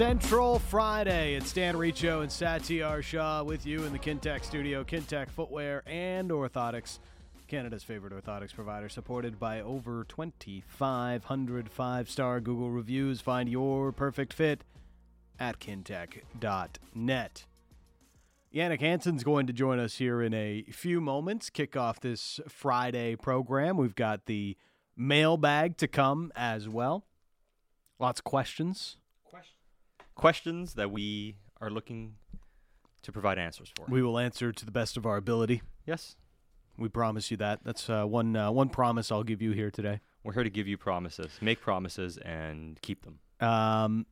Central Friday. It's Dan Riccio and Satyar Shah with you in the Kintec studio. Kintec Footwear and Orthotics, Canada's favorite orthotics provider, supported by over 2,500 five star Google reviews. Find your perfect fit at kintec.net. Jannik Hansen's going to join us here in a few moments, kick off this Friday program. We've got the mailbag to come as well. Lots of questions. Questions that we are looking to provide answers for. We will answer to the best of our ability. yes, We promise you that. That's uh, one uh, one promise I'll give you here today. we're here to give you promises, make promises, and keep them. Um,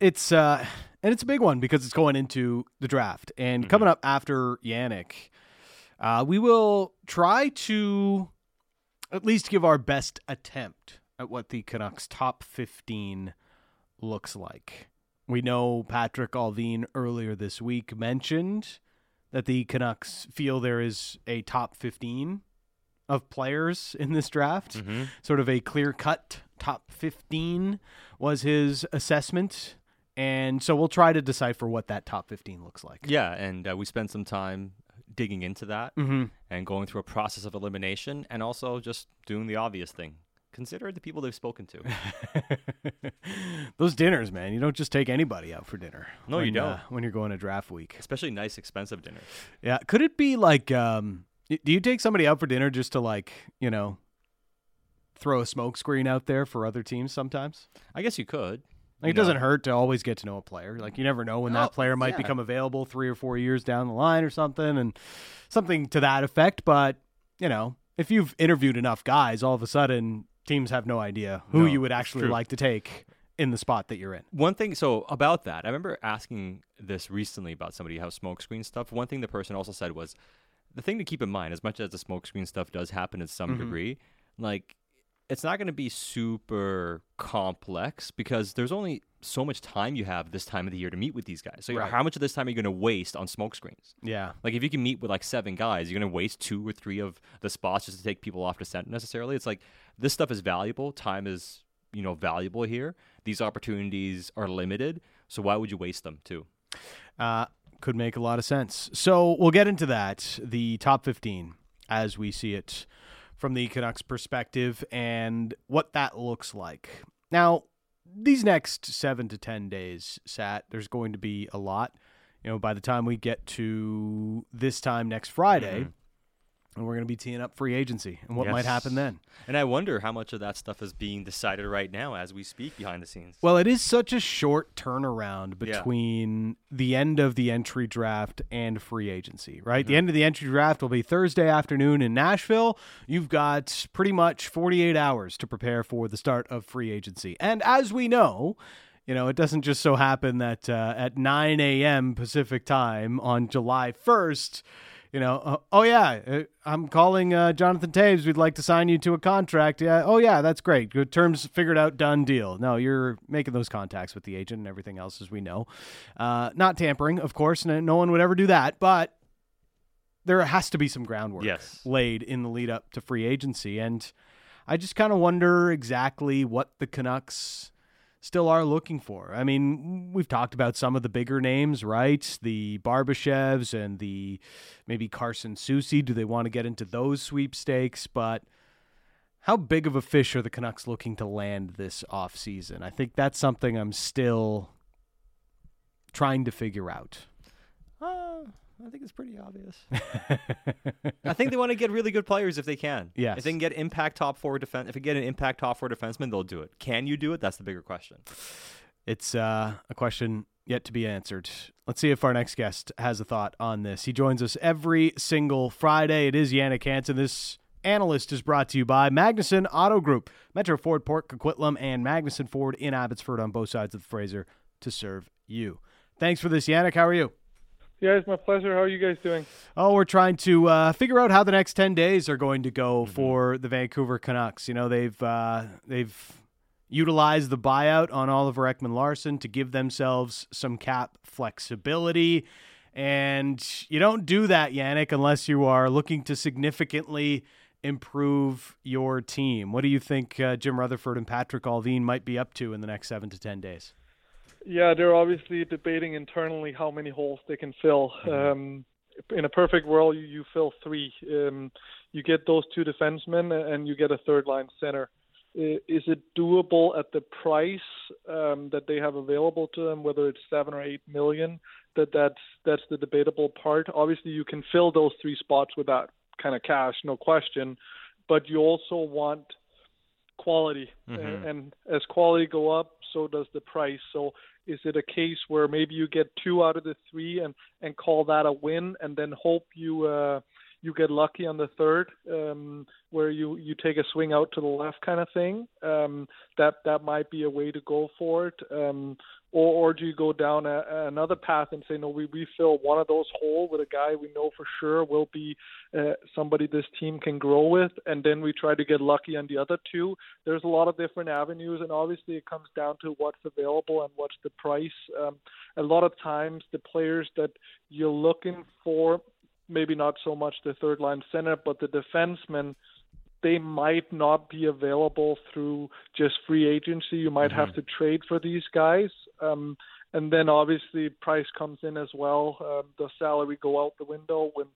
it's uh, and it's a big one because it's going into the draft and coming up after Jannik. Uh, we will try to at least give our best attempt at what the Canucks top fifteen looks like. We know Patrik Allvin earlier this week mentioned that the Canucks feel there is a top 15 of players in this draft. Sort of a clear cut top 15 was his assessment. And so we'll try to decipher what that top 15 looks like. Yeah, and uh, we spent some time digging into that Mm-hmm. and going through a process of elimination, and also just doing the obvious thing. Consider the people they've spoken to. Those dinners, man, you don't just take anybody out for dinner. No, you when, don't. uh, when you're going to draft week. Especially nice, expensive dinners. Yeah. Could it be like, um, do you take somebody out for dinner just to like, you know, throw a smoke screen out there for other teams sometimes? I guess you could. Like, you it doesn't hurt to always get to know a player. Like you never know when Oh, that player might yeah. become available three or four years down the line or something, and something to that effect. But you know, if you've interviewed enough guys, all of a sudden teams have no idea who No, you would actually like to take in the spot that you're in. One thing, so about that, I remember asking this recently about somebody how smokescreen stuff. One thing the person also said was the thing to keep in mind, as much as the smokescreen stuff does happen in some mm-hmm. degree, like it's not going to be super complex because there's only so much time you have this time of the year to meet with these guys. So Right. how much of this time are you going to waste on smokescreens? Yeah. Like if you can meet with like seven guys, you're gonna waste two or three of the spots just to take people off to center necessarily. It's like this stuff is valuable. Time is you know valuable here. These opportunities are limited, so why would you waste them too? Uh, could make a lot of sense. So we'll get into that, the top 15 as we see it from the Canucks perspective and what that looks like. Now, these next seven to 10 days, Sat, there's going to be a lot. You know, by the time we get to this time next Friday, mm-hmm. And we're going to be teeing up free agency and what might happen then. And I wonder how much of that stuff is being decided right now as we speak behind the scenes. Well, it is such a short turnaround Yeah. between the end of the entry draft and free agency, right? Mm-hmm. The end of the entry draft will be Thursday afternoon in Nashville. You've got pretty much 48 hours to prepare for the start of free agency. And as we know, you know, it doesn't just so happen that uh, at 9 a.m. Pacific time on July 1st, you know, uh, oh yeah, uh, I'm calling uh, Jonathan Toews. We'd like to sign you to a contract. Yeah, oh yeah, that's great. Good terms figured out, done deal. No, you're making those contacts with the agent and everything else, as we know. Uh, not tampering, of course. No, no one would ever do that, but there has to be some groundwork Yes. laid in the lead up to free agency, and I just kind of wonder exactly what the Canucks still are looking for. I mean, we've talked about some of the bigger names, right? The Barbashevs and the maybe Carson Soucy. Do they want to get into those sweepstakes? But how big of a fish are the Canucks looking to land this offseason? I think that's something I'm still trying to figure out. Uh, I think it's pretty obvious. I think they want to get really good players if they can. Yes. If they can get impact top four defense, if they get an impact top four defenseman, they'll do it. Can you do it? That's the bigger question. It's uh, a question yet to be answered. Let's see if our next guest has a thought on this. He joins us every single Friday. It is Jannik Hansen. This analyst is brought to you by Magnuson Auto Group, Metro Ford, Port Coquitlam, and Magnuson Ford in Abbotsford on both sides of the Fraser to serve you. Thanks for this, Jannik. How are you? Yeah, it's my pleasure. How are you guys doing? Oh, we're trying to uh, figure out how the next ten days are going to go for the Vancouver Canucks. You know, they've uh, they've utilized the buyout on Oliver Ekman-Larsson to give themselves some cap flexibility, and you don't do that, Jannik, unless you are looking to significantly improve your team. What do you think uh, Jim Rutherford and Patrik Allvin might be up to in the next seven to ten days? Yeah, they're obviously debating internally how many holes they can fill. Mm-hmm. Um, in a perfect world, you, you fill three. Um, you get those two defensemen, and you get a third line center. Is it doable at the price um, that they have available to them, whether it's seven or eight million? That that's that's the debatable part. Obviously, you can fill those three spots with that kind of cash, no question. But you also want quality, Mhm. and as quality go up, so does the price. So is it a case where maybe you get two out of the three and and call that a win, and then hope you uh, you get lucky on the third, um, where you you take a swing out to the left kind of thing? Um, that that might be a way to go for it. Um, or, or do you go down a, another path and say no we, we fill one of those holes with a guy we know for sure will be uh, somebody this team can grow with and then we try to get lucky on the other two? There's a lot of different avenues and obviously it comes down to what's available and what's the price. Um, a lot of times the players that you're looking for maybe not so much the third line center but the defenseman they might not be available through just free agency. You might have to trade for these guys. Um, and then obviously price comes in as well. Um, the salary go out the window when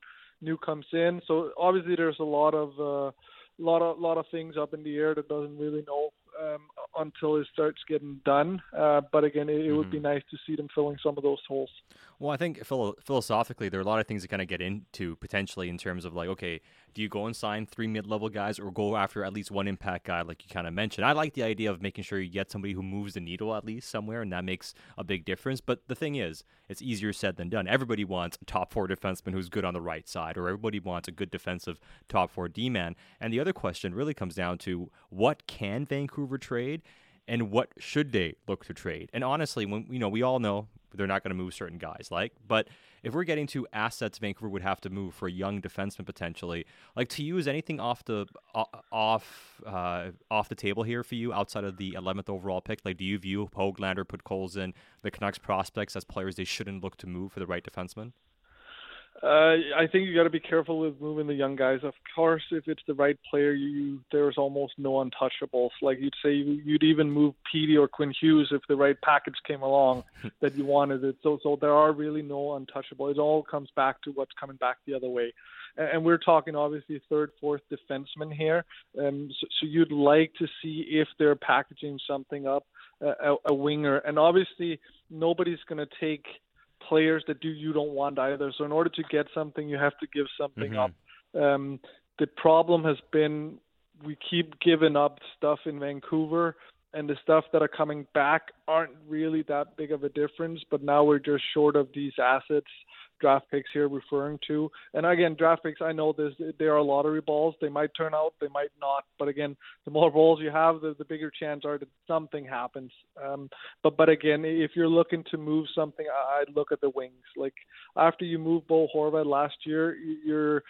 new comes in. So obviously there's a lot of uh, lot of lot of things up in the air that doesn't really know um, until it starts getting done. Uh, but again, it, it would be nice to see them filling some of those holes. Well, I think philo- philosophically, there are a lot of things to kind of get into potentially in terms of like, okay, do you go and sign three mid-level guys or go after at least one impact guy, like you kind of mentioned? I like the idea of making sure you get somebody who moves the needle at least somewhere, and that makes a big difference. But the thing is, it's easier said than done. Everybody wants a top four defenseman who's good on the right side, or everybody wants a good defensive top four D-man. And the other question really comes down to what can Vancouver trade? And what should they look to trade? And honestly, when you know, we all know they're not going to move certain guys, like, but if we're getting to assets Vancouver would have to move for a young defenseman potentially, like to you, is anything off the off uh, off the table here for you outside of the 11th overall pick? Like, do you view Hoglander, Podkolzin, the Canucks prospects as players they shouldn't look to move for the right defenseman? Uh, I think you got to be careful with moving the young guys. Of course, if it's the right player, you there's almost no untouchables. Like you'd say, you'd even move Petey or Quinn Hughes if the right package came along that you wanted it. So, so there are really no untouchables. It all comes back to what's coming back the other way. And, and we're talking obviously third, fourth defenseman here. Um, so, so you'd like to see if they're packaging something up, uh, a, a winger, and obviously nobody's going to take players that do you don't want either. So in order to get something, you have to give something Mhm. up. Um, the problem has been we keep giving up stuff in Vancouver, and the stuff that are coming back aren't really that big of a difference. But now we're just short of these assets, draft picks here referring to. And again, draft picks, I know this they are lottery balls. They might turn out, they might not. But again, the more balls you have, the, the bigger chance are that something happens. Um, but but again, if you're looking to move something, I'd look at the wings. Like after you move Bo Horvat last year, you're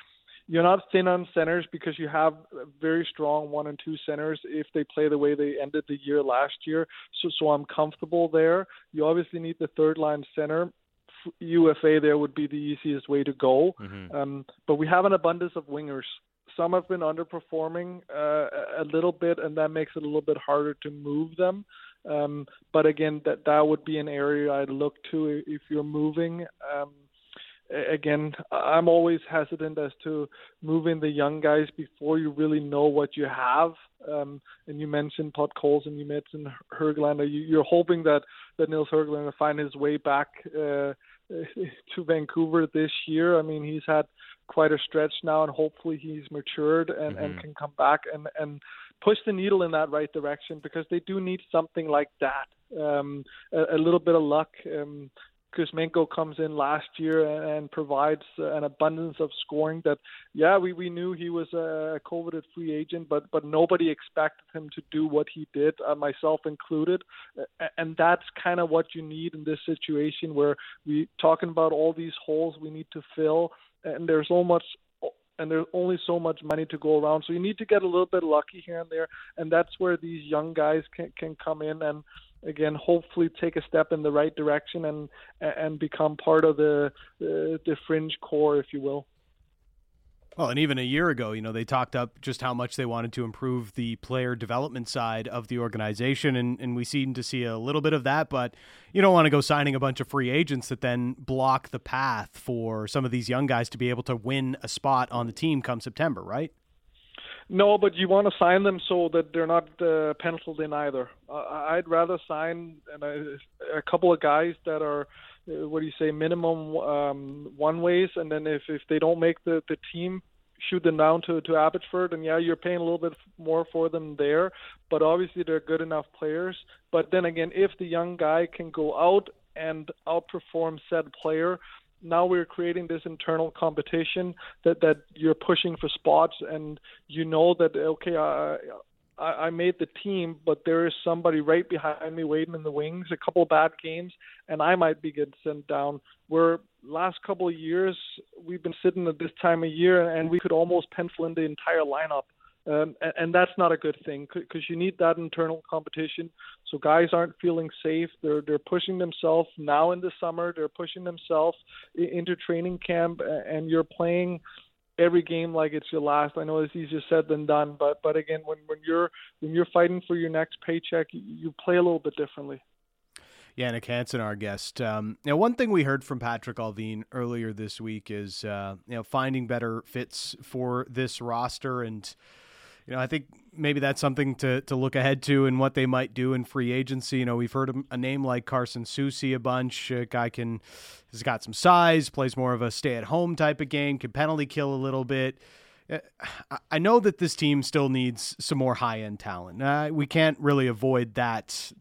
you're not thin on centers because you have very strong one and two centers if they play the way they ended the year last year. So so I'm comfortable there. You obviously need the third line center. UFA there would be the easiest way to go. Mhm. Um, but we have an abundance of wingers. Some have been underperforming uh, a little bit, and that makes it a little bit harder to move them. Um, but again, that that would be an area I'd look to if you're moving. Um, again, I'm always hesitant as to moving the young guys before you really know what you have. Um, and you mentioned Podkolzin and you mentioned Hoglander. You, you're hoping that that Nils Hoglander will find his way back uh, to Vancouver this year. I mean, he's had quite a stretch now, and hopefully he's matured and, and Mhm. can come back and and push the needle in that right direction because they do need something like that. Um, a, a little bit of luck. Um, Kuzmenko comes in last year and, provides an abundance of scoring that, yeah, we, we knew he was a coveted free agent, but but nobody expected him to do what he did, uh, myself included, and that's kind of what you need in this situation where we talking about all these holes we need to fill, and there's so much and there's only so much money to go around. So you need to get a little bit lucky here and there, and that's where these young guys can can come in and again hopefully take a step in the right direction and and become part of the the, the fringe core, if you will. Well, and even a year ago, you know, they talked up just how much they wanted to improve the player development side of the organization, and, and we seem to see a little bit of that. But you don't want to go signing a bunch of free agents that then block the path for some of these young guys to be able to win a spot on the team come September, right? No, but you want to sign them so that they're not uh, penciled in either. Uh, I'd rather sign a couple of guys that are uh, what do you say, minimum um, one ways, and then if if they don't make the the team, shoot them down to to Abbotsford, and yeah, you're paying a little bit more for them there, but obviously they're good enough players. But then again, if the young guy can go out and outperform said player, now we're creating this internal competition that that you're pushing for spots and you know that okay I, I, I made the team, but there is somebody right behind me waiting in the wings. A couple of bad games, and I might be getting sent down. Where last couple of years we've been sitting at this time of year, and we could almost pencil in the entire lineup. Um, and, and that's not a good thing because you need that internal competition. So guys aren't feeling safe. They're they're pushing themselves now in the summer. They're pushing themselves into training camp, and you're playing every game like it's your last. I know it's easier said than done, but but again, when when you're when you're fighting for your next paycheck, you, play a little bit differently. Jannik Hansen, our guest. Um, now, one thing we heard from Patrik Allvin earlier this week is uh, you know finding better fits for this roster and you know, I think maybe that's something to, to look ahead to and what they might do in free agency. You know, we've heard a name like Carson Soucy a bunch. A guy can has got some size, plays more of a stay at home type of game, can penalty kill a little bit. Uh, I know that this team still needs some more high end talent. Uh, we can't really avoid that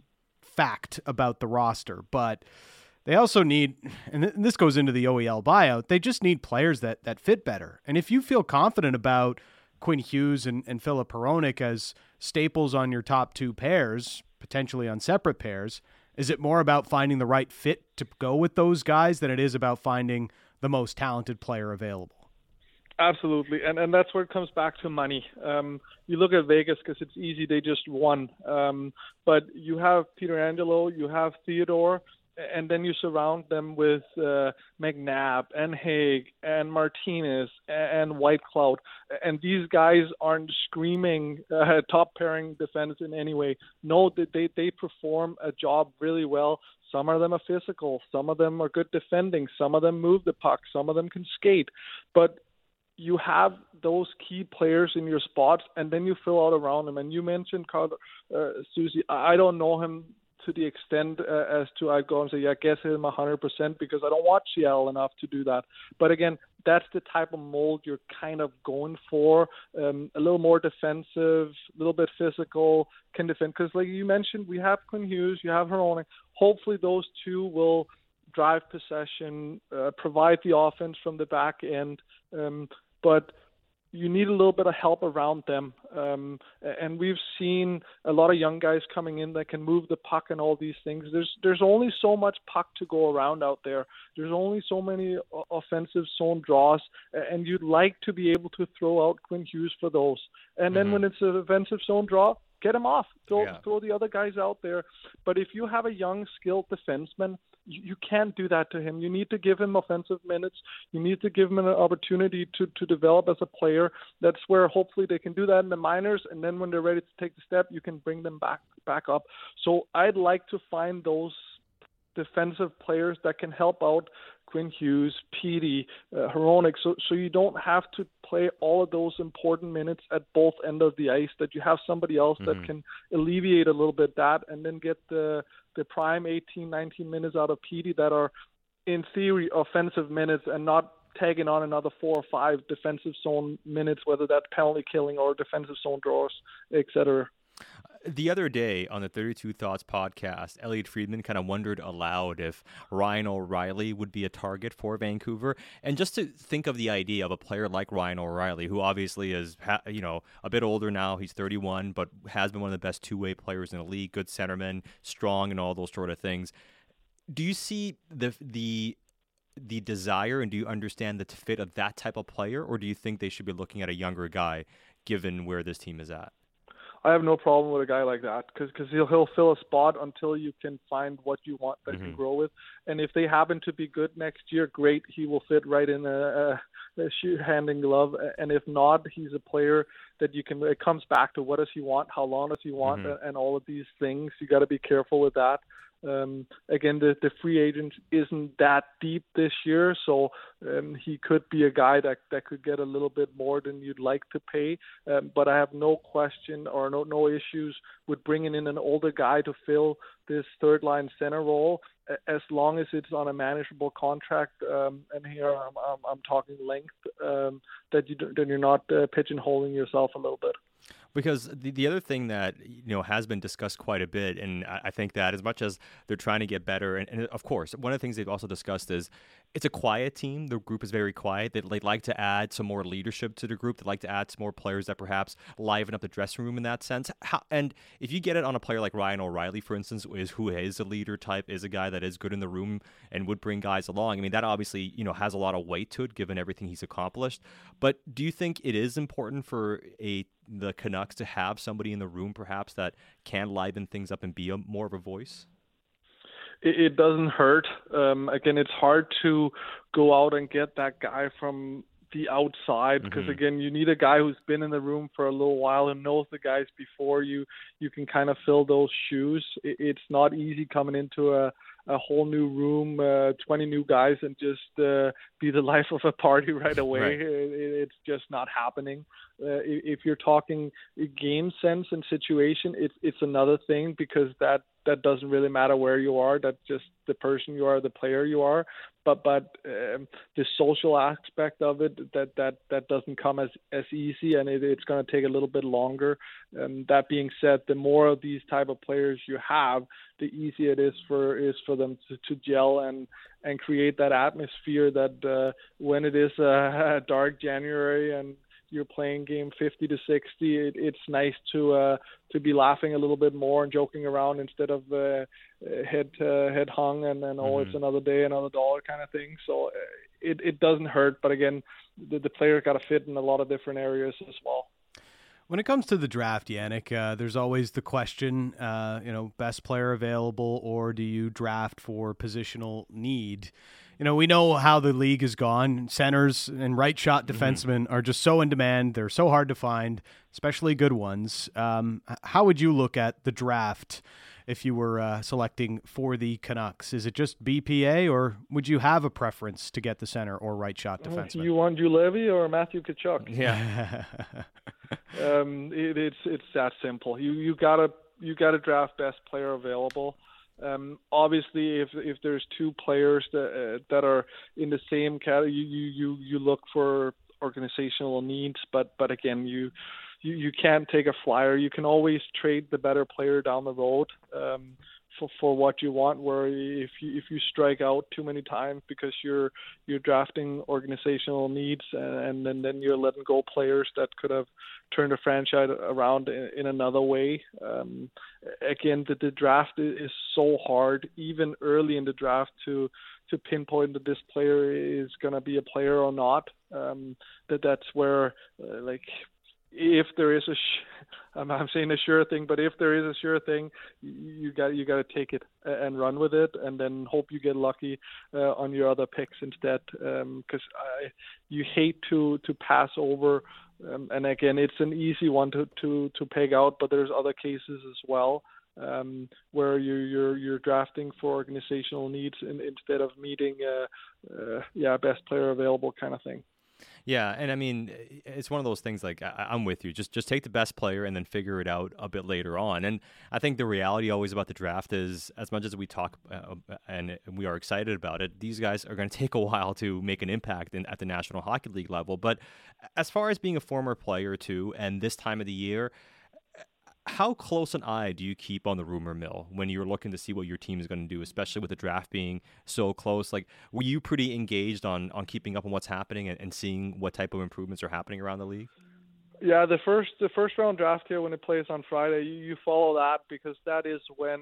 fact about the roster, but they also need, and this goes into the OEL buyout. They just need players that that fit better. And if you feel confident about Quinn Hughes and, and Filip Hronek as staples on your top two pairs, potentially on separate pairs? Is it more about finding the right fit to go with those guys than it is about finding the most talented player available? Absolutely, and and that's where it comes back to money. Um, you look at Vegas because it's easy; they just won. Um, but you have Pietrangelo, you have Theodore, and then you surround them with uh, McNabb and Hague and Martinez and Whitecloud, and these guys aren't screaming uh, top pairing defense in any way. No, they they perform a job really well. Some of them are physical, some of them are good defending, some of them move the puck, some of them can skate, but you have those key players in your spots, and then you fill out around them. And you mentioned Carl uh, Soucy. I don't know him to the extent uh, as to I'd go and say, yeah, guess him 100% because I don't watch Seattle enough to do that. But again, that's the type of mold you're kind of going for. Um, a little more defensive, a little bit physical, can defend. Because like you mentioned, we have Quinn Hughes, you have Hronek. Hopefully those two will drive possession, uh, provide the offense from the back end. Um, but you need a little bit of help around them. Um, and we've seen a lot of young guys coming in that can move the puck and all these things. There's there's only so much puck to go around out there. There's only so many offensive zone draws, and you'd like to be able to throw out Quinn Hughes for those. And then mm-hmm. when it's an offensive zone draw, get him off. Throw yeah. throw the other guys out there. But if you have a young, skilled defenseman you can't do that to him. You need to give him offensive minutes. You need to give him an opportunity to to develop as a player. That's where hopefully they can do that in the minors, and then when they're ready to take the step, you can bring them back back up. So I'd like to find those defensive players that can help out Quinn Hughes, Petey, uh, Hronek, so so you don't have to play all of those important minutes at both end of the ice. That you have somebody else mm-hmm. that can alleviate a little bit that, and then get the the prime 18, 19 minutes out of Petey that are, in theory, offensive minutes and not tagging on another four or five defensive zone minutes, whether that's penalty killing or defensive zone draws, etc. The other day on the 32 Thoughts podcast, Elliotte Friedman kind of wondered aloud if Ryan O'Reilly would be a target for Vancouver. And just to think of the idea of a player like Ryan O'Reilly, who obviously is, you know, a bit older now, he's 31, but has been one of the best two way players in the league, good centerman, strong, and all those sort of things. Do you see the the the desire and do you understand the fit of that type of player, or do you think they should be looking at a younger guy given where this team is at? I have no problem with a guy like that because because he'll he'll fill a spot until you can find what you want that mm-hmm. can grow with. And if they happen to be good next year, great. He will fit right in a, a, a shoe handing glove. And if not, he's a player that you can. It comes back to what does he want, how long does he want, mm-hmm. and all of these things. You got to be careful with that. Um, again, the, the free agent isn't that deep this year, so um, he could be a guy that, that could get a little bit more than you'd like to pay. Um, but I have no question or no no issues with bringing in an older guy to fill this third line center role, as long as it's on a manageable contract. Um, and here I'm, I'm, I'm talking length um, that you then you're not uh, pigeonholing yourself a little bit because the, the other thing that you know has been discussed quite a bit and I, I think that as much as they're trying to get better and, and, of course one of the things they've also discussed is it's a quiet team. The group is very quiet. They, would like to add some more leadership to the group. They'd like to add some more players that perhaps liven up the dressing room in that sense. How, and if you get it on a player like ryan o'reilly for instance is who is a leader type is a guy that is good in the room and would bring guys along i mean that obviously you know has a lot of weight to it given everything he's accomplished. But do you think it is important for a the Canucks to have somebody in the room perhaps that can liven things up and be a, more of a voice? It, it doesn't hurt. Um, again, it's hard to go out and get that guy from the outside because mm-hmm. again you need a guy who's been in the room for a little while and knows the guys before you you can kind of fill those shoes it, it's not easy coming into a a whole new room, uh, 20 new guys, and just uh, be the life of a party right away. Right. It, it's just not happening. Uh, if you're talking game sense and situation, it's it's another thing because that that doesn't really matter where you are. That's just the person you are, the player you are. But but um, the social aspect of it that that that doesn't come as as easy, and it, it's going to take a little bit longer. Um, that being said, the more of these type of players you have, the easier it is for is for them to, to gel and and create that atmosphere that uh, when it is a, a dark January and you're playing game 50 to 60, it, it's nice to uh, to be laughing a little bit more and joking around instead of uh, head uh, head hung and then oh mm-hmm. it's another day, another dollar kind of thing. So uh, it it doesn't hurt, but again, the, the player got to fit in a lot of different areas as well. When it comes to the draft, Jannik, uh, there's always the question, uh, you know, best player available, or do you draft for positional need? You know, we know how the league has gone. Centers and right shot mm-hmm. defensemen mm-hmm. are just so in demand. They're so hard to find, especially good ones. Um, how would you look at the draft if you were uh, selecting for the Canucks? Is it just BPA, or would you have a preference to get the center or right shot defenseman? You want Juolevi or Matthew Tkachuk? Yeah. um, it, it's it's that simple. You you gotta you gotta draft best player available. Um, obviously, if if there's two players that uh, that are in the same category, you, you you look for organizational needs. But but again, you you you can't take a flyer. You can always trade the better player down the road. Um, for, for what you want. Where if you if you strike out too many times because you're you're drafting organizational needs and, and then you're letting go players that could have turned a franchise around in, in another way. Um, again, the, the draft is so hard, even early in the draft, to to pinpoint that this player is going to be a player or not. Um, that that's where uh, like if there is a sh- I'm, I'm saying a sure thing, but if there is a sure thing, you got you got to take it and run with it, and then hope you get lucky uh, on your other picks instead. Because um, you hate to to pass over, um, and again, it's an easy one to to to peg out, but there's other cases as well um, where you, you're you're drafting for organizational needs in, instead of meeting uh, uh, yeah best player available kind of thing. Yeah, and I mean, it's one of those things. Like I, am with you. Just just take the best player and then figure it out a bit later on. And I think the reality always about the draft is, as much as we talk uh, and we are excited about it, these guys are going to take a while to make an impact in, at the National Hockey League level. But as far as being a former player too, and this time of the year, how close an eye do you keep on the rumor mill when you're looking to see what your team is going to do, especially with the draft being so close? Like, were you pretty engaged on on keeping up on what's happening and, and seeing what type of improvements are happening around the league? Yeah, the first the first round draft here when it plays on Friday, you, you follow that because that is when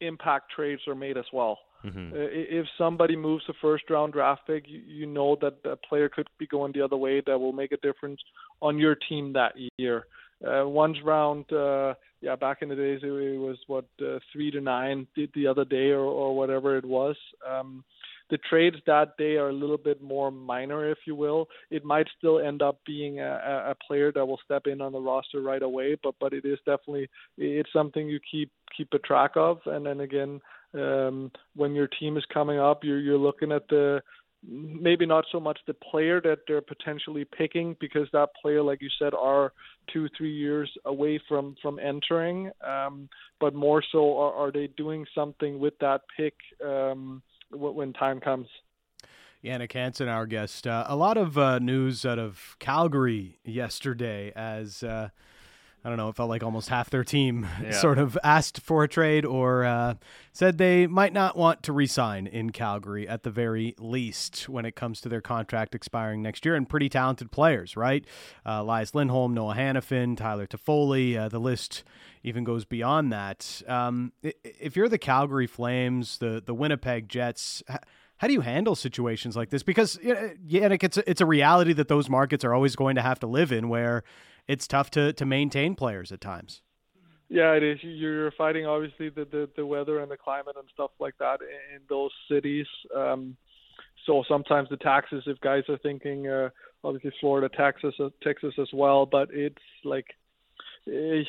impact trades are made as well. Mm-hmm. If somebody moves a first round draft pick, you, you know that a player could be going the other way that will make a difference on your team that year. Uh, one's round, uh, yeah, back in the days it, was what uh, three to nine the, the other day or, or whatever it was. Um, the trades that day are a little bit more minor, if you will. It might still end up being a, a player that will step in on the roster right away, but but it is definitely it's something you keep keep a track of. And then again, um, when your team is coming up, you're you're looking at the maybe not so much the player that they're potentially picking because that player, like you said, are two three years away from from entering, um, but more so are, are they doing something with that pick um, when time comes. Jannik Hansen, our guest. Uh, a lot of uh, news out of Calgary yesterday as. Uh, I don't know, it felt like almost half their team yeah. sort of asked for a trade or uh, said they might not want to resign in Calgary at the very least when it comes to their contract expiring next year. And pretty talented players, right? Uh, Elias Lindholm, Noah Hanifin, Tyler Toffoli. Uh, the list even goes beyond that. Um, if you're the Calgary Flames, the the Winnipeg Jets, how do you handle situations like this? Because yeah, it's a, it's a reality that those markets are always going to have to live in, where it's tough to to maintain players at times. Yeah, it is. You're fighting obviously the the, the weather and the climate and stuff like that in, those cities. Um, so sometimes the taxes, if guys are thinking, uh, obviously Florida, Texas, uh, Texas as well, but it's like. Eh,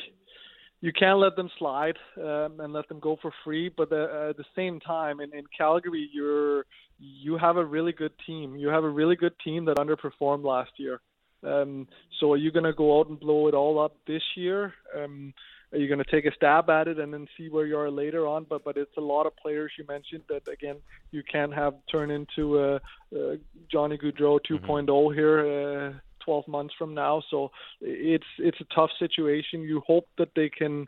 you can't let them slide um, and let them go for free. But uh, at the same time, in, in Calgary, you're you have a really good team. You have a really good team that underperformed last year. Um, so are you going to go out and blow it all up this year? Um, are you going to take a stab at it and then see where you are later on? But but it's a lot of players you mentioned that again you can't have turn into a, a Johnny Gaudreau 2.0 mm-hmm. here. Uh, 12 months from now. So it's it's a tough situation. You hope that they can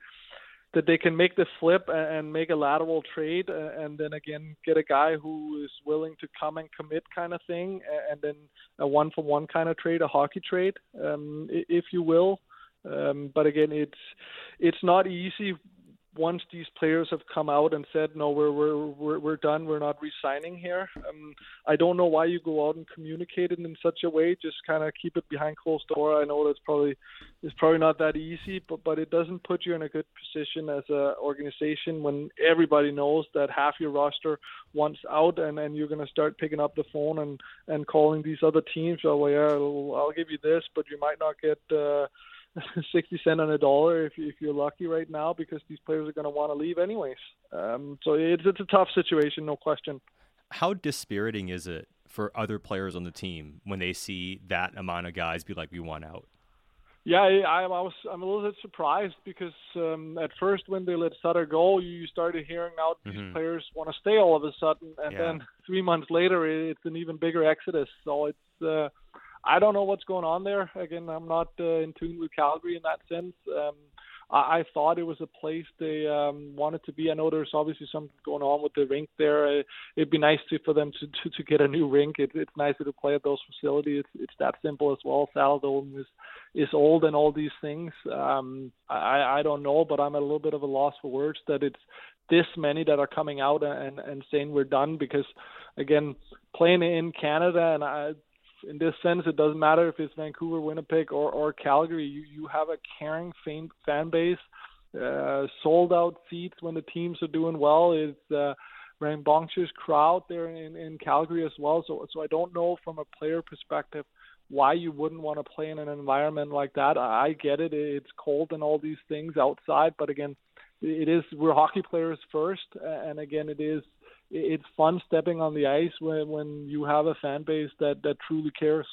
that they can make the flip and make a lateral trade and then again get a guy who is willing to come and commit kind of thing and then a one for one kind of trade a hockey trade um, if you will. Um, but again it's it's not easy once these players have come out and said no we're we're we're, we're done. We're not resigning here um, i don't know why you go out and communicate it in such a way. Just kind of keep it behind closed door. I know that's probably it's probably not that easy but but it doesn't put you in a good position as a organization when everybody knows that half your roster wants out and and you're going to start picking up the phone and and calling these other teams. Oh well yeah i'll, I'll give you this but you might not get uh 60 cent on a dollar if, if you're lucky right now because these players are going to want to leave anyways. Um, so it's, it's a tough situation, no question. How dispiriting is it for other players on the team when they see that amount of guys be like, we want out? Yeah, I, I was. I'm a little bit surprised because um, at first when they let Sutter go, you started hearing out these mm-hmm. players want to stay all of a sudden, and yeah. then three months later, it's an even bigger exodus. So it's uh, I don't know what's going on there. Again, I'm not uh, in tune with Calgary in that sense. Um, I, I thought it was a place they um, wanted to be. I know there's obviously something going on with the rink there. Uh, it'd be nice to, for them to, to, to get a new rink. It, it's nicer to play at those facilities. It's, it's that simple as well. Saddledome is is old and all these things. Um, I I don't know, but I'm at a little bit of a loss for words that it's this many that are coming out and and saying we're done because again playing in Canada and I in this sense, it doesn't matter if it's Vancouver, Winnipeg, or, or Calgary. You, you have a caring fan, fan base, uh, sold out seats when the teams are doing well. It's uh, rambunctious crowd there in, in Calgary as well. So, so I don't know from a player perspective why you wouldn't want to play in an environment like that. I, I get it; it's cold and all these things outside, but again, it is we're hockey players first, and again, it is it's fun stepping on the ice when when you have a fan base that that truly cares.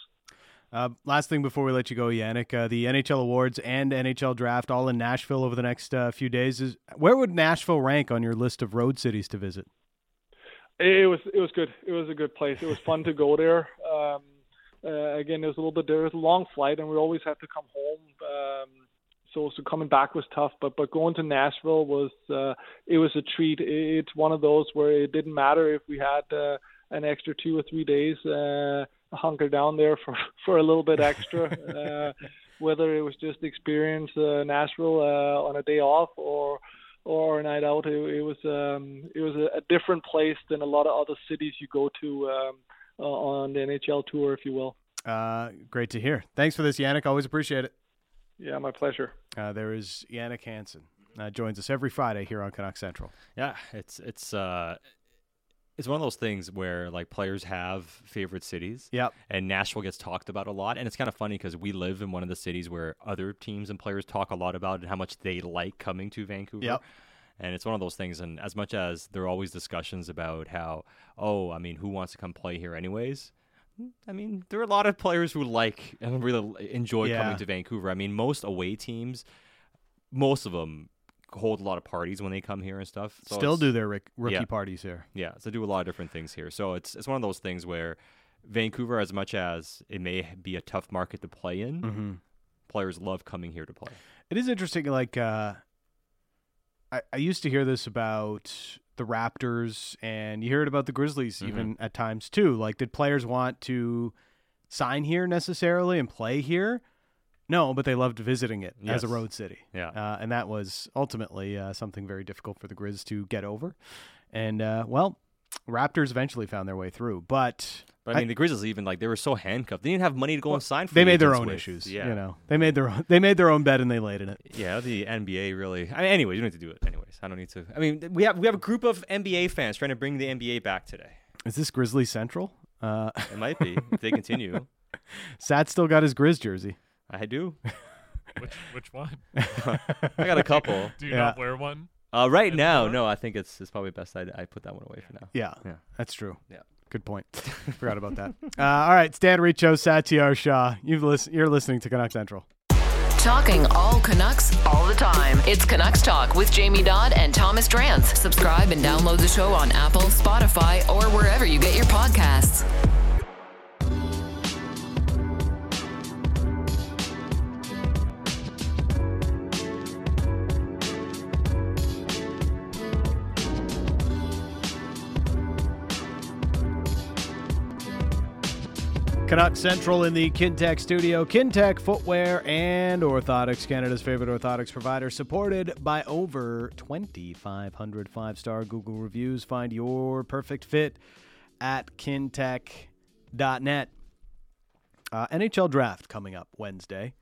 Uh, last thing before we let you go, Jannik, uh, the NHL awards and NHL draft all in Nashville over the next uh, few days. Is where would Nashville rank on your list of road cities to visit? It was it was good. It was a good place. It was fun to go there. Um, uh, again, it was a little bit there was a long flight, and we always had to come home. Um, so so coming back was tough, but but going to Nashville was uh, it was a treat. It's one of those where it didn't matter if we had uh, an extra two or three days uh, hunker down there for for a little bit extra. uh, whether it was just experience uh, Nashville uh, on a day off or or a night out, it, it was um, it was a, a different place than a lot of other cities you go to um, on the NHL tour, if you will. Uh, great to hear. Thanks for this, Jannik. Always appreciate it. Yeah, my pleasure. Uh, there is Jannik Hansen. Uh, joins us every Friday here on Canuck Central. Yeah, it's it's uh, it's one of those things where like players have favorite cities. Yep. And Nashville gets talked about a lot, and it's kind of funny because we live in one of the cities where other teams and players talk a lot about and how much they like coming to Vancouver. Yep. And it's one of those things, and as much as there are always discussions about how, oh, I mean, who wants to come play here anyways? I mean, there are a lot of players who like and really enjoy Yeah. coming to Vancouver. I mean, most away teams, most of them hold a lot of parties when they come here and stuff. So Still do their ric- rookie Yeah. parties here. yeah, so they do a lot of different things here. So it's it's one of those things where Vancouver, as much as it may be a tough market to play in, Mm-hmm. players love coming here to play. It is interesting. Like, uh, I, I used to hear this about the Raptors, and you hear it about the Grizzlies Mhm. even at times too. Like, did players want to sign here necessarily and play here? No, but they loved visiting it as a road city. Yeah. Uh, and that was ultimately uh, something very difficult for the Grizz to get over. And, uh, well, Raptors eventually found their way through. But But I mean, the Grizzlies even like they were so handcuffed. They didn't have money to go and sign. For they made their own with. issues. Yeah, You know, they made their own, they made their own bed and they laid in it. yeah. The NBA really. I mean, anyways, you don't need to do it. Anyways, I don't need to. I mean, we have we have a group of NBA fans trying to bring the NBA back today. Is this Grizzly Central? Uh, It might be if they continue. Sat still got his Grizz jersey. I do. Which which one? I got a couple. Do you Yeah. not wear one? Uh, right And now, more? no. I think it's it's probably best I, I put that one away for now. Yeah, Yeah. that's true. Yeah. Good point. Forgot about that. Uh, all right, Stan Riccio, Satyar Shah. You've listen, you're listening to Canuck Central. Talking all Canucks all the time. It's Canucks Talk with Jamie Dodd and Thomas Drance. Subscribe and download the show on Apple, Spotify, or wherever you get your podcasts. Canuck Central in the Kintec studio. Kintec Footwear and Orthotics, Canada's favorite orthotics provider, supported by over 2,500 five star Google reviews. Find your perfect fit at kintec.net. Uh, NHL Draft coming up Wednesday.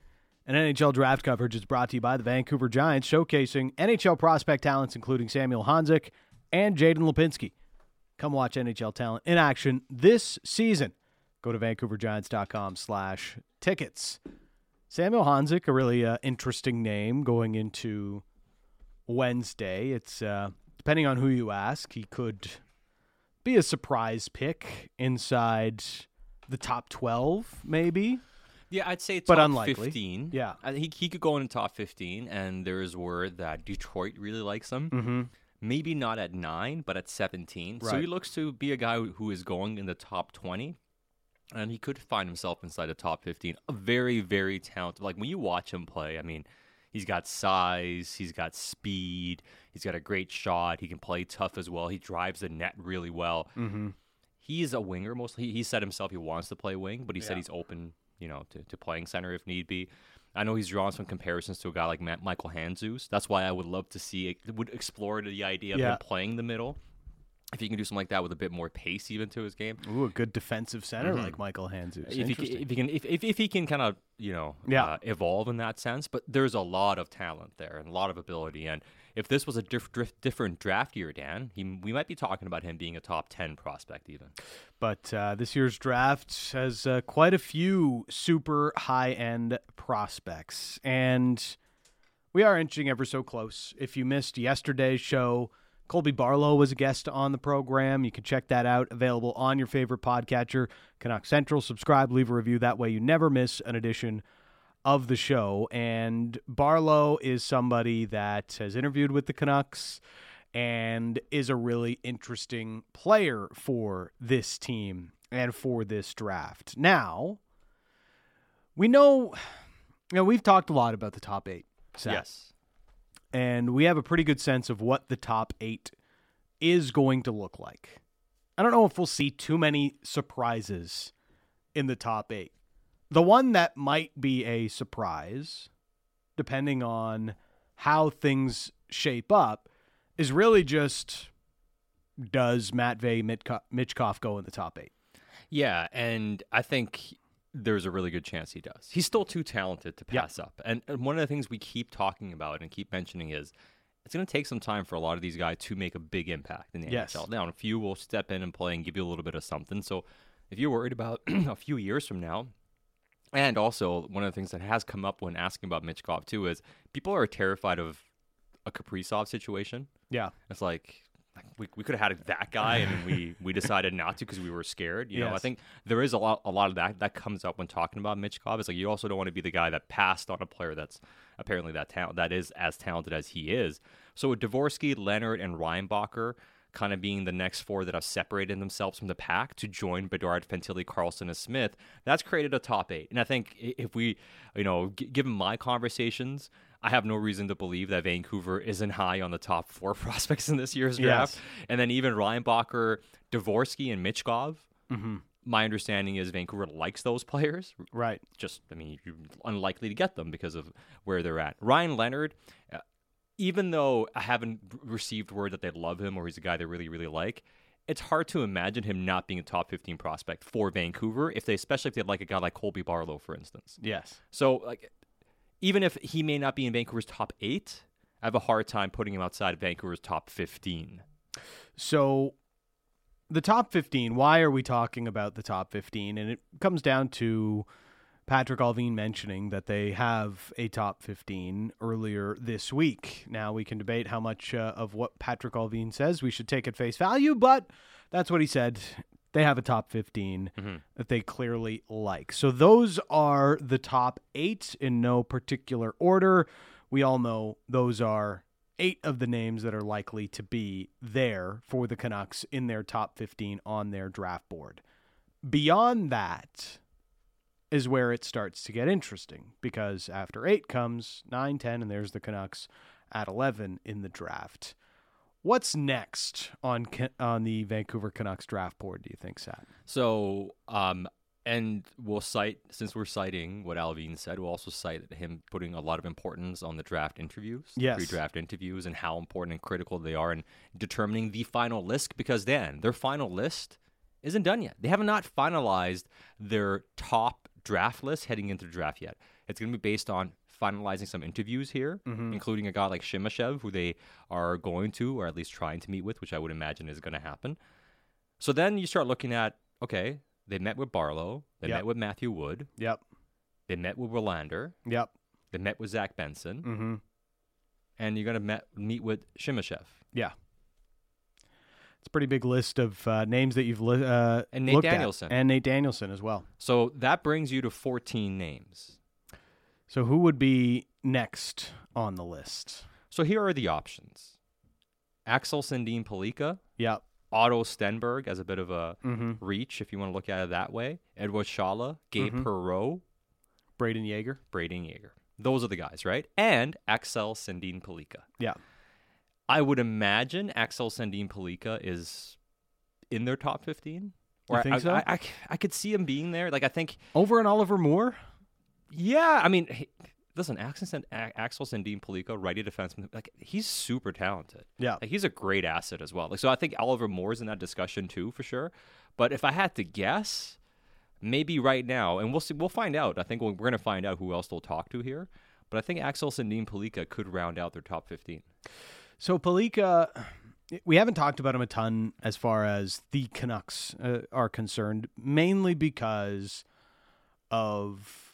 And NHL Draft coverage is brought to you by the Vancouver Giants, showcasing NHL prospect talents including Samuel Honzek and Jaden Lipinski. Come watch NHL talent in action this season. Go to vancouvergiants.com slash tickets. Samuel Honzek, a really uh, interesting name going into Wednesday. It's uh, depending on who you ask, he could be a surprise pick inside the top 12, maybe. Yeah, I'd say top But unlikely. 15. Yeah. He, he could go in the top 15, and there is word that Detroit really likes him. Mm-hmm. Maybe not at 9, but at 17. So he looks to be a guy who- who is going in the top 20. And he could find himself inside the top 15. A very, very talented. Like, when you watch him play, I mean, he's got size, he's got speed, he's got a great shot, he can play tough as well. He drives the net really well. Mm-hmm. He's a winger mostly. He, he said himself he wants to play wing, but he said he's open, you know, to, to playing center if need be. I know he's drawn some comparisons to a guy like Matt, Michael Handzus. That's why I would love to see would explore the idea of Yeah. him playing the middle. If he can do something like that with a bit more pace even to his game. Ooh, a good defensive center like Michael Handzus. If he, can, if he can, if, if, if he can kind of, you know, Yeah. uh, evolve in that sense, but there's a lot of talent there and a lot of ability. And if this was a diff- diff- different draft year, Dan, he, we might be talking about him being a top 10 prospect even. But uh, this year's draft has uh, quite a few super high end prospects. And we are inching ever so close. If you missed yesterday's show, Colby Barlow was a guest on the program. You can check that out. Available on your favorite podcatcher, Canuck Central. Subscribe, leave a review. That way you never miss an edition of the show. And Barlow is somebody that has interviewed with the Canucks and is a really interesting player for this team and for this draft. Now, we know, you know, we've talked a lot about the top eight. Seth, Yes. And we have a pretty good sense of what the top eight is going to look like. I don't know if we'll see too many surprises in the top eight. The one that might be a surprise, depending on how things shape up, is really just does Matvey Mitko- Michkov go in the top eight? Yeah, and I think there's a really good chance he does. He's still too talented to Yeah. pass up. And, and one of the things we keep talking about and keep mentioning is it's going to take some time for a lot of these guys to make a big impact in the Yes. NHL. Now, a few will step in and play and give you a little bit of something. So if you're worried about a few years from now, and also one of the things that has come up when asking about Mitch Michkov too is people are terrified of a Kaprizov situation. Yeah. It's like we, we could have had that guy and we, we decided not to because we were scared. You know, I think there is a lot a lot of that that comes up when talking about Michkov. It's like you also don't want to be the guy that passed on a player that's apparently that talent that is as talented as he is. So with Dvorsky, Leonard, and Reinbacher kind of being the next four that have separated themselves from the pack to join Bedard, Fantilli, Carlsson, and Smith, that's created a top eight. And I think if we, you know, g- given my conversations, I have no reason to believe that Vancouver isn't high on the top four prospects in this year's draft. Yes. And then even Reinbacher, Dvorsky, and Michkov. Mm-hmm. My understanding is Vancouver likes those players. Right. Just, I mean, you're unlikely to get them because of where they're at. Ryan Leonard, uh, even though I haven't received word that they love him or he's a guy they really, really like, it's hard to imagine him not being a top 15 prospect for Vancouver, if they, especially if they like a guy like Colby Barlow, for instance. Yes. So, like, even if he may not be in Vancouver's top eight, I have a hard time putting him outside of Vancouver's top 15. So the top 15, why are we talking about the top 15? And it comes down to Patrik Allvin mentioning that they have a top 15 earlier this week. Now we can debate how much uh, of what Patrik Allvin says we should take at face value, but that's what he said. They have a top 15 mm-hmm. that they clearly like. So those are the top eight in no particular order. We all know those are eight of the names that are likely to be there for the Canucks in their top 15 on their draft board. Beyond that is where it starts to get interesting because after eight comes nine, 10, and there's the Canucks at 11 in the draft. What's next on on the Vancouver Canucks draft board? Do you think, Sat? So, um, and we'll cite, since we're citing what Allvin said, we'll also cite him putting a lot of importance on the draft interviews, Yes. pre draft interviews, and how important and critical they are in determining the final list because then their final list isn't done yet. They have not finalized their top draft list heading into the draft yet. It's going to be based on finalizing some interviews here, including a guy like Simashev, who they are going to, or at least trying to meet with, which I would imagine is going to happen. So then you start looking at okay, they met with Barlow, they Yep. met with Matthew Wood, Yep. they met with Willander, Yep. they met with Zach Benson, Mm-hmm. and you're gonna met, meet with Simashev. Yeah. It's a pretty big list of uh, names that you've li- uh, And Nate looked at. Danielson. and Nate Danielson as well. So that brings you to 14 names. So who would be next on the list? So here are the options: Axel Sandin Pellikka, Yep. Otto Stenberg as a bit of a Mm-hmm. reach, if you want to look at it that way. Eduard Sale, Gabe Perreault, Brayden Yager. Brayden Yager. Those are the guys, right? And Axel Sandin Pellikka. Yeah. I would imagine Axel Sandin Pellikka is in their top 15. You think I, so? I, I, I could see him being there. Like, I think, Over and Oliver Moore. Yeah, I mean, hey, listen, Axel, Sand- A- Axel Sandin Pellikka, righty defenseman, like, he's super talented. Yeah. Like, he's a great asset as well. Like, so I think Oliver Moore's in that discussion too, for sure. But if I had to guess, maybe right now, and we'll see, we'll find out. I think we're, we're going to find out who else they'll talk to here. But I think Axel Sandin Pellikka could round out their top 15. So Pellikka, we haven't talked about him a ton as far as the Canucks uh, are concerned, mainly because of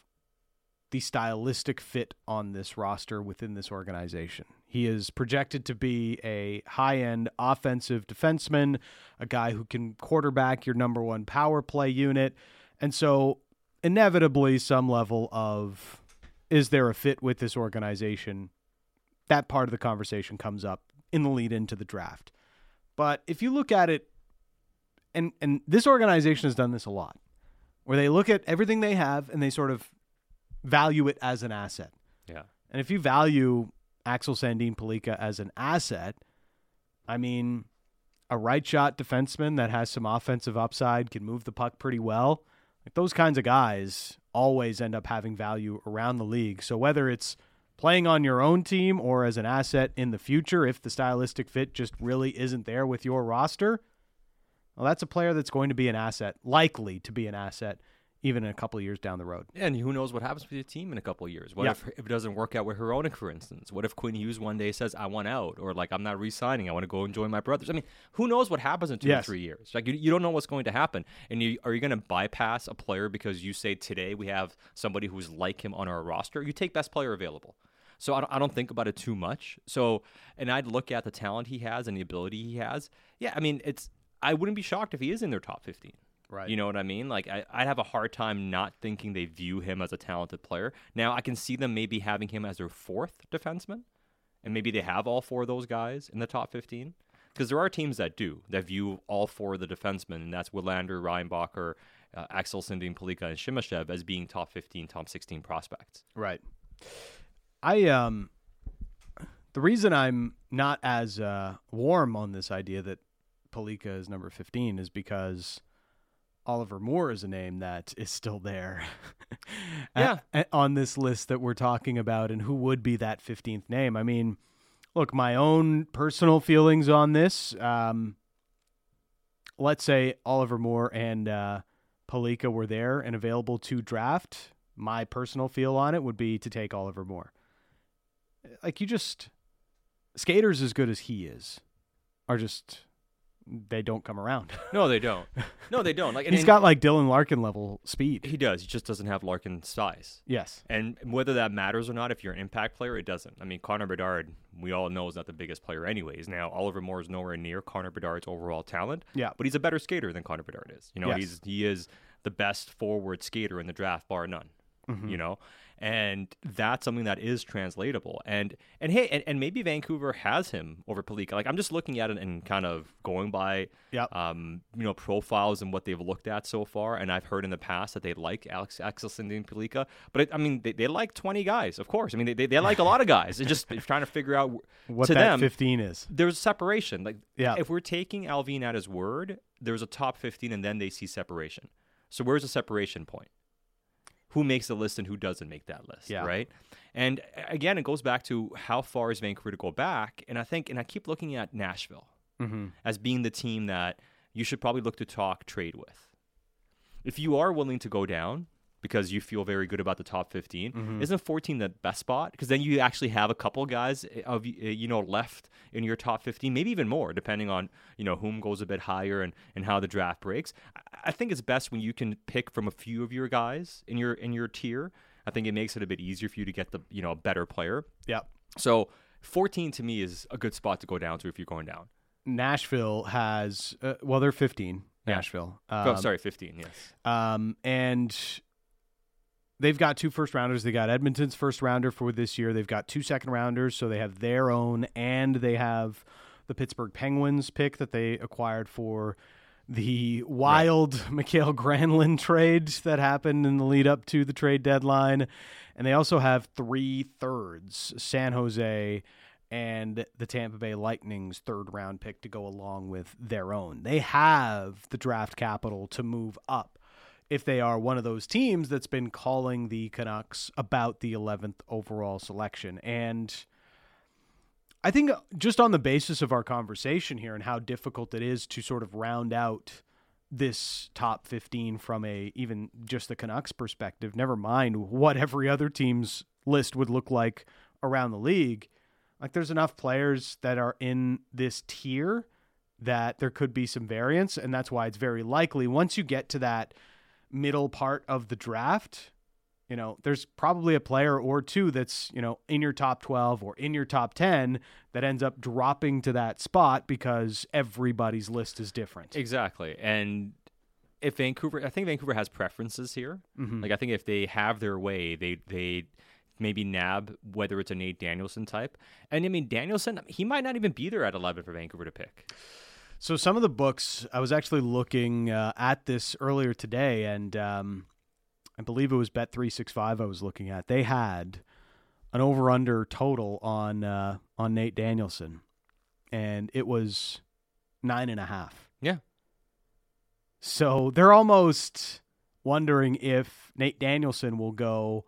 the stylistic fit on this roster within this organization. He is projected to be a high end offensive defenseman, a guy who can quarterback your number one power play unit. And so, inevitably, some level of is there a fit with this organization? That part of the conversation comes up in the lead into the draft. But if you look at it, and, and this organization has done this a lot, where they look at everything they have and they sort of value it as an asset. Yeah. And if you value Axel Sandin Pellikka as an asset, I mean, a right shot defenseman that has some offensive upside, can move the puck pretty well. Like those kinds of guys always end up having value around the league. So whether it's playing on your own team or as an asset in the future, if the stylistic fit just really isn't there with your roster, well, that's a player that's going to be an asset, likely to be an asset even in a couple of years down the road. And who knows what happens with your team in a couple of years? What Yeah. if, if it doesn't work out with Hronek, for instance? What if Quinn Hughes one day says, "I want out," or like, "I'm not re-signing. I want to go enjoy my brothers." I mean, who knows what happens in two or three years? Like, you, you don't know what's going to happen. And you, are you going to bypass a player because you say today we have somebody who's like him on our roster? You take best player available. So I don't, I don't think about it too much. So, and I'd look at the talent he has and the ability he has. Yeah, I mean, it's. I wouldn't be shocked if he is in their top 15. Right. You know what I mean? Like I, I'd have a hard time not thinking they view him as a talented player. Now I can see them maybe having him as their fourth defenseman, and maybe they have all four of those guys in the top fifteen. Because there are teams that do that view all four of the defensemen, and that's Willander, Reinbacher, uh, Axel Sandin, Pellikka, and Simashev as being top fifteen, top sixteen prospects. Right. I um the reason I'm not as uh, warm on this idea that Pellikka is number 15 is because Oliver Moore is a name that is still there. Yeah. on this list that we're talking about and who would be that 15th name. I mean, look, my own personal feelings on this um let's say Oliver Moore and uh Pellikka were there and available to draft, my personal feel on it would be to take Oliver Moore. Like you just skaters as good as he is are just they don't come around. No, they don't. No, they don't. Like He's and got like Dylan Larkin level speed. he does. He just doesn't have Larkin's size. Yes. And whether that matters or not, if you're an impact player, it doesn't. I mean, Connor Bedard, we all know is not the biggest player, anyways. Now, Oliver Moore is nowhere near Connor Bedard's overall talent. Yeah. but he's a better skater than Connor Bedard is. You know, Yes. he's he is the best forward skater in the draft, bar none. Mm-hmm. You know, and that's something that is translatable. And and hey, and, and maybe Vancouver has him over Pellikka. Like I'm just looking at it and kind of going by Yep. um, you know, profiles and what they've looked at so far. And I've heard in the past that they like Alex Axel and Pellikka, but it, I mean, they, they like 20 guys, of course. I mean, they, they, they like a lot of guys. It's just trying to figure out What to that them. 15 is. There's separation. Like, Yeah. if we're taking Allvin at his word, there's a top 15, and then they see separation. So where's the separation point? Who makes the list and who doesn't make that list? Yeah. Right. And again, it goes back to how far is Vancouver to go back? And I think, and I keep looking at Nashville Mm-hmm. as being the team that you should probably look to talk trade with. If you are willing to go down because you feel very good about the top 15, Mm-hmm. isn't 14 the best spot? Because then you actually have a couple guys of uh, you know left in your top 15, maybe even more, depending on you know whom goes a bit higher and, and how the draft breaks. I- think it's best when you can pick from a few of your guys in your in your tier. I think it makes it a bit easier for you to get the you know a better player. yeah So 14 to me is a good spot to go down to if you're going down. Nashville has uh, well they're 15. Yeah. Nashville. oh, Um, sorry, 15. Yes. Um, and they've got two first rounders. They got Edmonton's first rounder for this year. They've got two second rounders, so they have their own, and they have the Pittsburgh Penguins pick that they acquired for the wild Mikael Granlund trade that happened in the lead up to the trade deadline. And they also have three thirds San Jose and the Tampa Bay Lightning's third round pick to go along with their own. They have the draft capital to move up if they are one of those teams that's been calling the Canucks about the 11th overall selection. And I think uh, just on the basis of our conversation here and how difficult it is to sort of round out this top 15 from a even just the Canucks perspective, never mind what every other team's list would look like around the league. Like there's enough players that are in this tier that there could be some variance and that's why it's very likely once you get to that middle part of the draft, you know, there's probably a player or two that's, you know, in your top 12 or in your top 10 that ends up dropping to that spot because everybody's list is different. Exactly. And if Vancouver, I think Vancouver has preferences here. Mm-hmm. Like I think if they have their way, they they maybe nab whether it's a Nate Danielson type. And I mean Danielson, he might not even be there at 11 for Vancouver to pick. So some of the books I was actually looking uh, at this earlier today, and um, I believe it was Bet three six five. I was looking at. They had an over under total on uh, on Nate Danielson, and it was nine and a half. Yeah. So they're almost wondering if Nate Danielson will go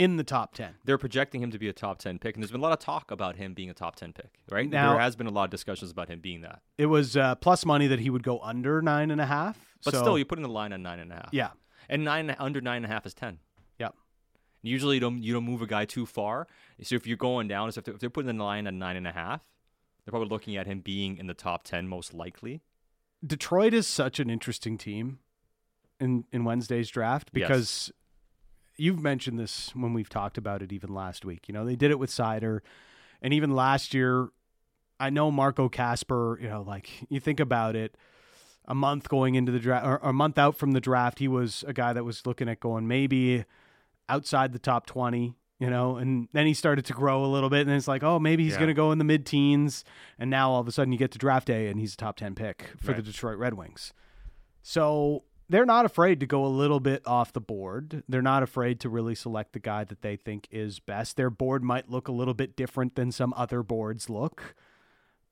in the top ten. They're projecting him to be a top 10 pick and there's been a lot of talk about him being a top 10 pick, right? Now- there has been a lot of discussions about him being that. It was uh, plus money that he would go under nine and a half. But so, still, you're putting the line on nine and a half. yeah. and nine under nine and a half is ten. Yep. Usually, you don't you don't move a guy too far. So if you're going down, so if they're, if they're putting the line at nine and a half, they're probably looking at him being in the top ten most likely. Detroit is such an interesting team in in Wednesday's draft because you've mentioned this when we've talked about it even last week. You know, they did it with Seider and even last year I know Marco Kasper, you know, like you think about it a month going into the draft or a month out from the draft, he was a guy that was looking at going maybe outside the top 20 you know, and then he started to grow a little bit, and it's like, oh, maybe he's Yeah. going to go in the mid teens, and now all of a sudden you get to draft day, and he's a top ten pick for the Detroit Red Wings. So they're not afraid to go a little bit off the board. They're not afraid to really select the guy that they think is best. Their board might look a little bit different than some other boards look.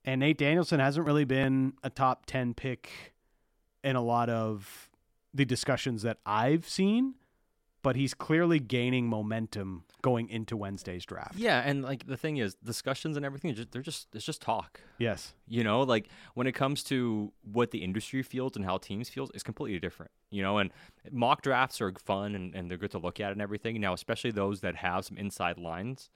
And Nate Danielson hasn't really been a top 10 pick in a lot of the discussions that I've seen, but he's clearly gaining momentum going into Wednesday's draft. Yeah, and like the thing is, discussions and everything, they're just it's just talk. Yes. You know, like when it comes to what the industry feels and how teams feels, it's completely different. You know, and mock drafts are fun and, and they're good to look at and everything. Now, especially those that have some inside lines,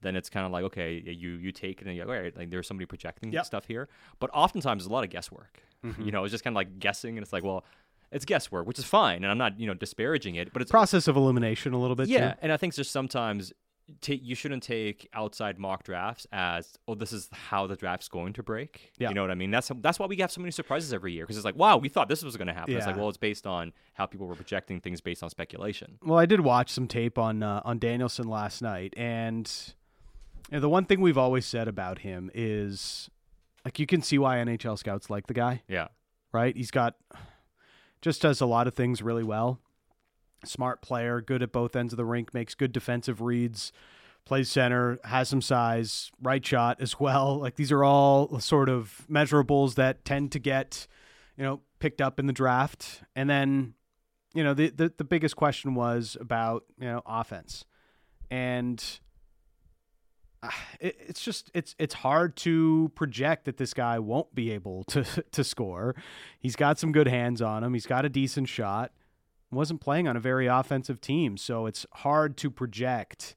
then it's kind of like okay, you you take it and you're like, all right, like there's somebody projecting Yep. stuff here. But oftentimes, there's a lot of guesswork. Mm-hmm. You know, it's just kind of like guessing, and it's like, well, it's guesswork, which is fine, and I'm not you know disparaging it, but it's Process of elimination a little bit. yeah, Too. and I think just sometimes ta you shouldn't take outside mock drafts as oh this is how the draft's going to break. Yeah. You know what I mean? That's that's why we have so many surprises every year because it's like wow we thought this was going to happen. It's like well it's based on how people were projecting things based on speculation. Well, I did watch some tape on uh, on Danielson last night, and you know, the one thing we've always said about him is like you can see why NHL scouts like the guy, Yeah. right? He's got just does a lot of things really well. Smart player, good at both ends of the rink, makes good defensive reads, plays center, has some size, right shot as well. Like these are all sort of measurables that tend to get, you know, picked up in the draft. And then, you know, the the, the biggest question was about, you know, offense. And it's just it's it's hard to project that this guy won't be able to to score. He's got some good hands on him. He's got a decent shot. Wasn't playing on a very offensive team, so it's hard to project.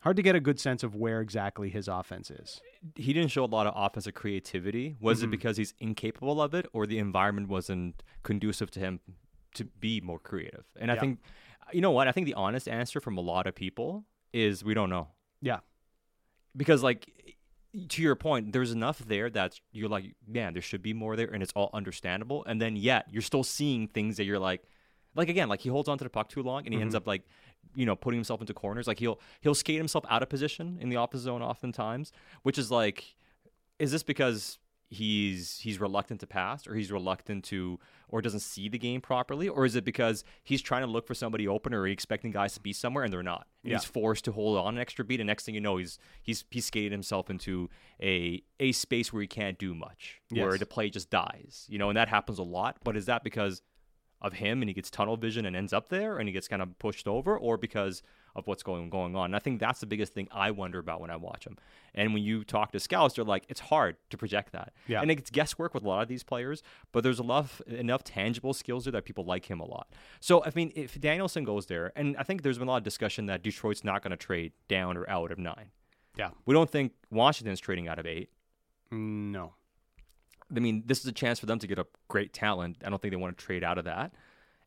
Hard to get a good sense of where exactly his offense is. He didn't show a lot of offensive creativity. Was Mm-hmm. it because he's incapable of it, or the environment wasn't conducive to him to be more creative? And I think, you know what? I think the honest answer from a lot of people is we don't know. Yeah. Because like to your point there's enough there that you're like man there should be more there and it's all understandable and then yet you're still seeing things that you're like like again like he holds on to the puck too long and he ends mm-hmm. up like you know putting himself into corners. Like he'll he'll skate himself out of position in the opposite zone oftentimes which is like is this because he's he's reluctant to pass or he's reluctant to or doesn't see the game properly or is it because he's trying to look for somebody open or he's expecting guys to be somewhere and they're not and Yeah. he's forced to hold on an extra beat and next thing you know he's he's he's skated himself into a a space where he can't do much where Yes. the play just dies you know and that happens a lot but is that because of him and he gets tunnel vision and ends up there and he gets kind of pushed over or because of what's going going on. And I think that's the biggest thing I wonder about when I watch them. And when you talk to scouts, they're like, it's hard to project that. Yeah. And it's guesswork with a lot of these players, but there's a lot of, enough tangible skills there that people like him a lot. So I mean, if Danielson goes there, and I think there's been a lot of discussion that Detroit's not going to trade down or out of nine. Yeah. We don't think Washington's trading out of eight. No. I mean, this is a chance for them to get a great talent. I don't think they want to trade out of that,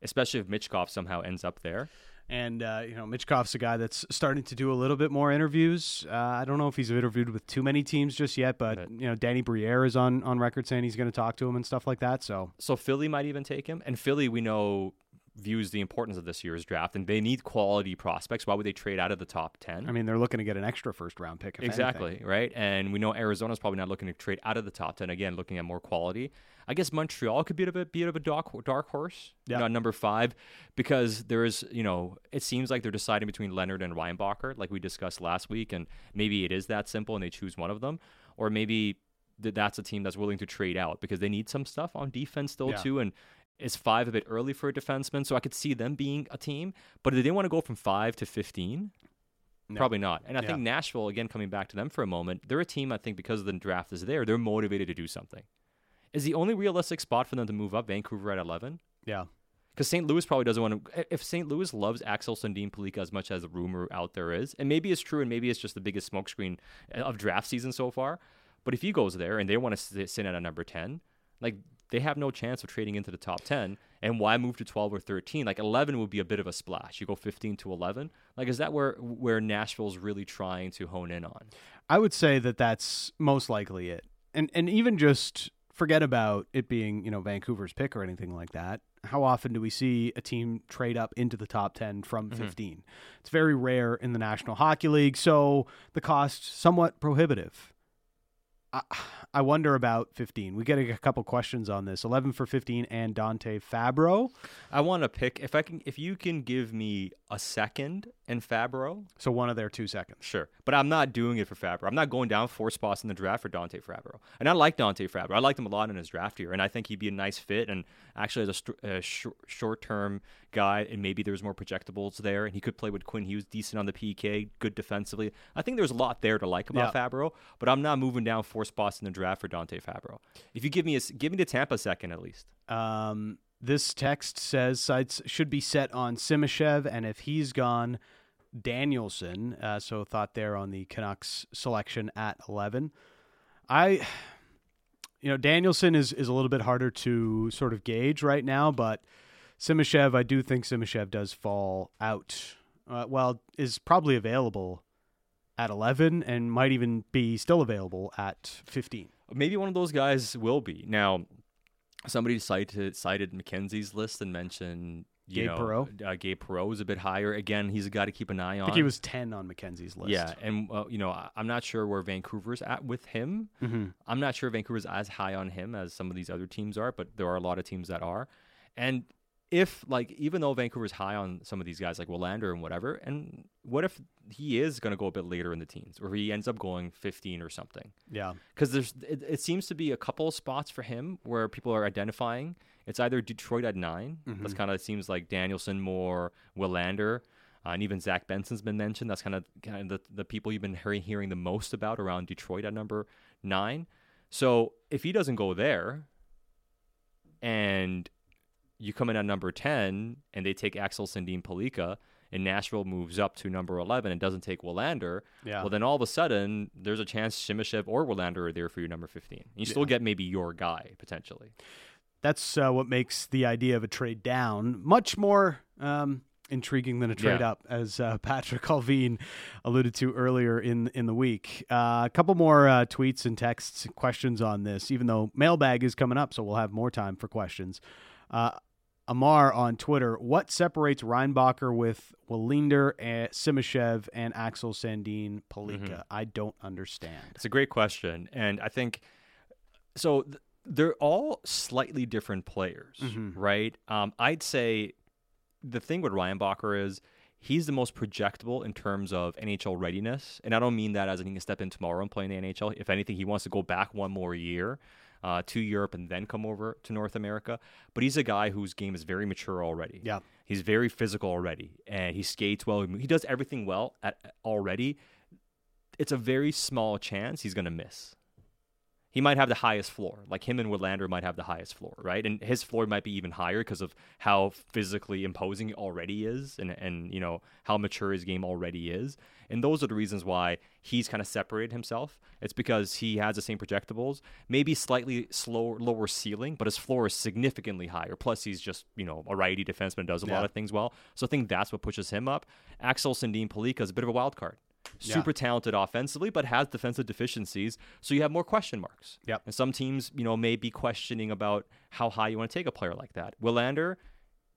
especially if Michkov somehow ends up there. And uh, you know, Michkov's a guy that's starting to do a little bit more interviews. Uh, I don't know if he's interviewed with too many teams just yet, but Right. you know, Danny Briere is on on record saying he's going to talk to him and stuff like that. So So Philly might even take him, and Philly we know views the importance of this year's draft, and they need quality prospects. Why would they trade out of the top ten? I mean, they're looking to get an extra first round pick. Exactly anything. right, and we know Arizona's probably not looking to trade out of the top ten again, looking at more quality. I guess Montreal could be a bit, bit of a dark, dark horse, Yeah. know, at number five, because there is, you know, it seems like they're deciding between Leonard and Reinbacher, like we discussed last week, and maybe it is that simple, and they choose one of them, or maybe that's a team that's willing to trade out because they need some stuff on defense still Yeah. too, and is five a bit early for a defenseman, so I could see them being a team, but do they want to go from five to fifteen? No. Probably not. And I Yeah. think Nashville, again, coming back to them for a moment, they're a team, I think, because the draft is there, they're motivated to do something. Is the only realistic spot for them to move up Vancouver at 11? Yeah. because St. Louis probably doesn't want to. If St. Louis loves Axel Sandin Pellikka as much as the rumor out there is, and maybe it's true, and maybe it's just the biggest smokescreen uh, of draft season so far. But if he goes there and they want to sit at a number ten, like they have no chance of trading into the top 10 and why move to 12 or 13 like 11 would be a bit of a splash you go 15 to 11 like is that where where nashville's really trying to hone in on I would say that that's most likely it. And and even just forget about it being, you know, Vancouver's pick or anything like that. How often do we see a team trade up into the top 10 from mm-hmm. 15? It's very rare in the National Hockey League, so the cost somewhat prohibitive. I, I wonder about 15. We get a couple questions on this. 11 for 15 and Dante Fabbro. i want to pick if i can if you can give me a second and fabbro So one of their two seconds. Sure, but I'm not doing it for Fabbro. I'm not going down four spots in the draft for Dante Fabbro. And I like Dante Fabbro. I liked him a lot in his draft year, and I think he'd be a nice fit. And actually, as a, st- a uh, sh- short-term guy, and maybe there's more projectables there, and he could play with Quinn Hughes, decent on the PK, good defensively. I think there's a lot there to like about Yeah. Fabbro. But I'm not moving down four spots in the draft for Dante Fabbro. If you give me a give me the Tampa second at least. Um, this text says sites should be set on Simashev, and if he's gone, Danielson. Uh, so thought there on the Canucks selection at eleven. I, you know, Danielson is is a little bit harder to sort of gauge right now, but Simashev, I do think Simashev does fall out. Uh, well, is probably available at eleven, and might even be still available at fifteen. maybe one of those guys will be. Now, somebody cited cited McKenzie's list and mentioned you Gabe know, Perreault? Uh, Gabe Perreault is a bit higher. Again, he's a guy to keep an eye on. I think he was ten on McKenzie's list. Yeah, and uh, you know, I- I'm not sure where Vancouver's at with him. hmm I'm not sure Vancouver's as high on him as some of these other teams are, but there are a lot of teams that are. And if like even though Vancouver's high on some of these guys like Willander and whatever, and what if he is going to go a bit later in the teens, or he ends up going 15 or something? Yeah. because there's it, it seems to be a couple of spots for him where people are identifying. It's either Detroit at 9 That's kind of seems like Danielson more Willander. Uh, and even Zach Benson's been mentioned. That's kind of kind of the, the people you've been hearing, hearing the most about around Detroit at number nine. So if he doesn't go there, and you come in at number ten, and they take Axel Sandin Pellikka, and Nashville moves up to number eleven and doesn't take Willander, Yeah. well then all of a sudden there's a chance Simashev or Willander are there for your number fifteen. You still get maybe your guy potentially. That's uh, what makes the idea of a trade down much more um, intriguing than a trade Yeah. up, as uh, Patrik Allvin alluded to earlier in in the week. Uh, a couple more uh, tweets and texts, and questions on this. Even though mailbag is coming up, so we'll have more time for questions. Amar on Twitter: What separates Reinbacher with Willander, and Simashev, and Axel Sandin Pellikka? Mm-hmm. I don't understand. It's a great question, and I think so. Th- they're all slightly different players, right? Um, I'd say the thing with Reinbacher is he's the most projectable in terms of NHL readiness, and I don't mean that as in he can step in tomorrow and play in the NHL. If anything, he wants to go back one more year. Uh, to Europe and then come over to North America, but he's a guy whose game is very mature already. Yeah. he's very physical already, and he skates well. He does everything well at, already it's a very small chance he's going to miss. He might have the highest floor, like him and Willander might have the highest floor, right? And his floor might be even higher because of how physically imposing he already is, and and you know how mature his game already is. And those are the reasons why he's kind of separated himself. It's because he has the same projectables, maybe slightly slower, lower ceiling, but his floor is significantly higher. Plus, he's just you know a righty defenseman, does a Yeah. lot of things well. So I think that's what pushes him up. Axel Sandin Pellikka is a bit of a wild card super talented offensively, but has defensive deficiencies. So you have more question marks. Yep. And some teams, you know, may be questioning about how high you want to take a player like that. Willander,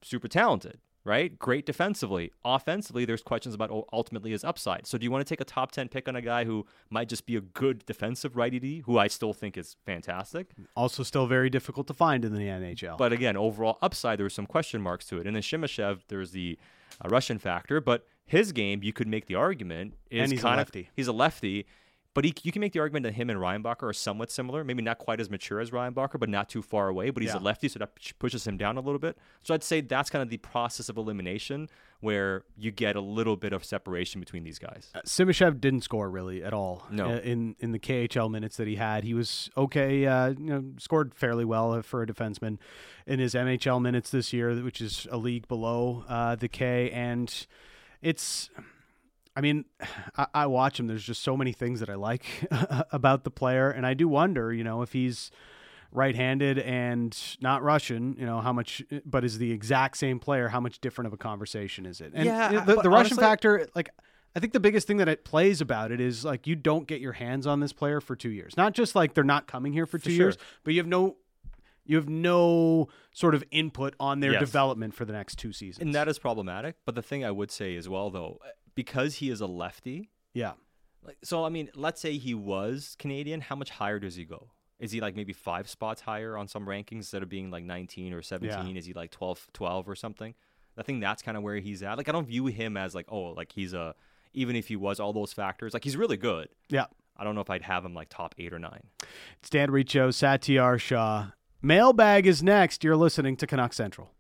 super talented, right? Great defensively. Offensively, there's questions about ultimately his upside. So do you want to take a top 10 pick on a guy who might just be a good defensive righty who I still think is fantastic? Also, still very difficult to find in the NHL. But again, overall upside, there were some question marks to it. And then Simashev, there's the uh, Russian factor, but his game, you could make the argument is And he's a lefty. Of, he's a lefty, But he, you can make the argument that him and Reinbacher are somewhat similar. Maybe not quite as mature as Reinbacher, but not too far away. But he's Yeah. a lefty, so that pushes him down a little bit. So I'd say that's kind of the process of elimination where you get a little bit of separation between these guys. Simashev didn't score really at all. No. uh, in in the KHL minutes that he had, he was okay. Uh, you know, scored fairly well for a defenseman in his MHL minutes this year, which is a league below uh, the K. And it's, I mean, I, I watch him. There's just so many things that I like about the player, and I do wonder, you know, if he's right-handed and not Russian, you know, how much, but is the exact same player, how much different of a conversation is it? And Yeah, the, the, Russian honestly- factor, like, I think the biggest thing that it plays about it is like you don't get your hands on this player for two years. Not just like they're not coming here for two sure. years, but you have no, you have no sort of input on their Yes. development for the next two seasons. And that is problematic. But the thing I would say as well, though, because he is a lefty, yeah, like so, I mean, let's say he was Canadian, how much higher does he go? Is he like maybe five spots higher on some rankings instead of being like 19 or 17? Is he like 12, 12 or something? I think that's kind of where he's at. Like, I don't view him as like, oh, like he's a, even if he was all those factors, like he's really good. yeah. I don't know if I'd have him like top eight or nine. It's Dan Riccio, Satiar Shah. Mailbag is next. You're listening to Canuck Central.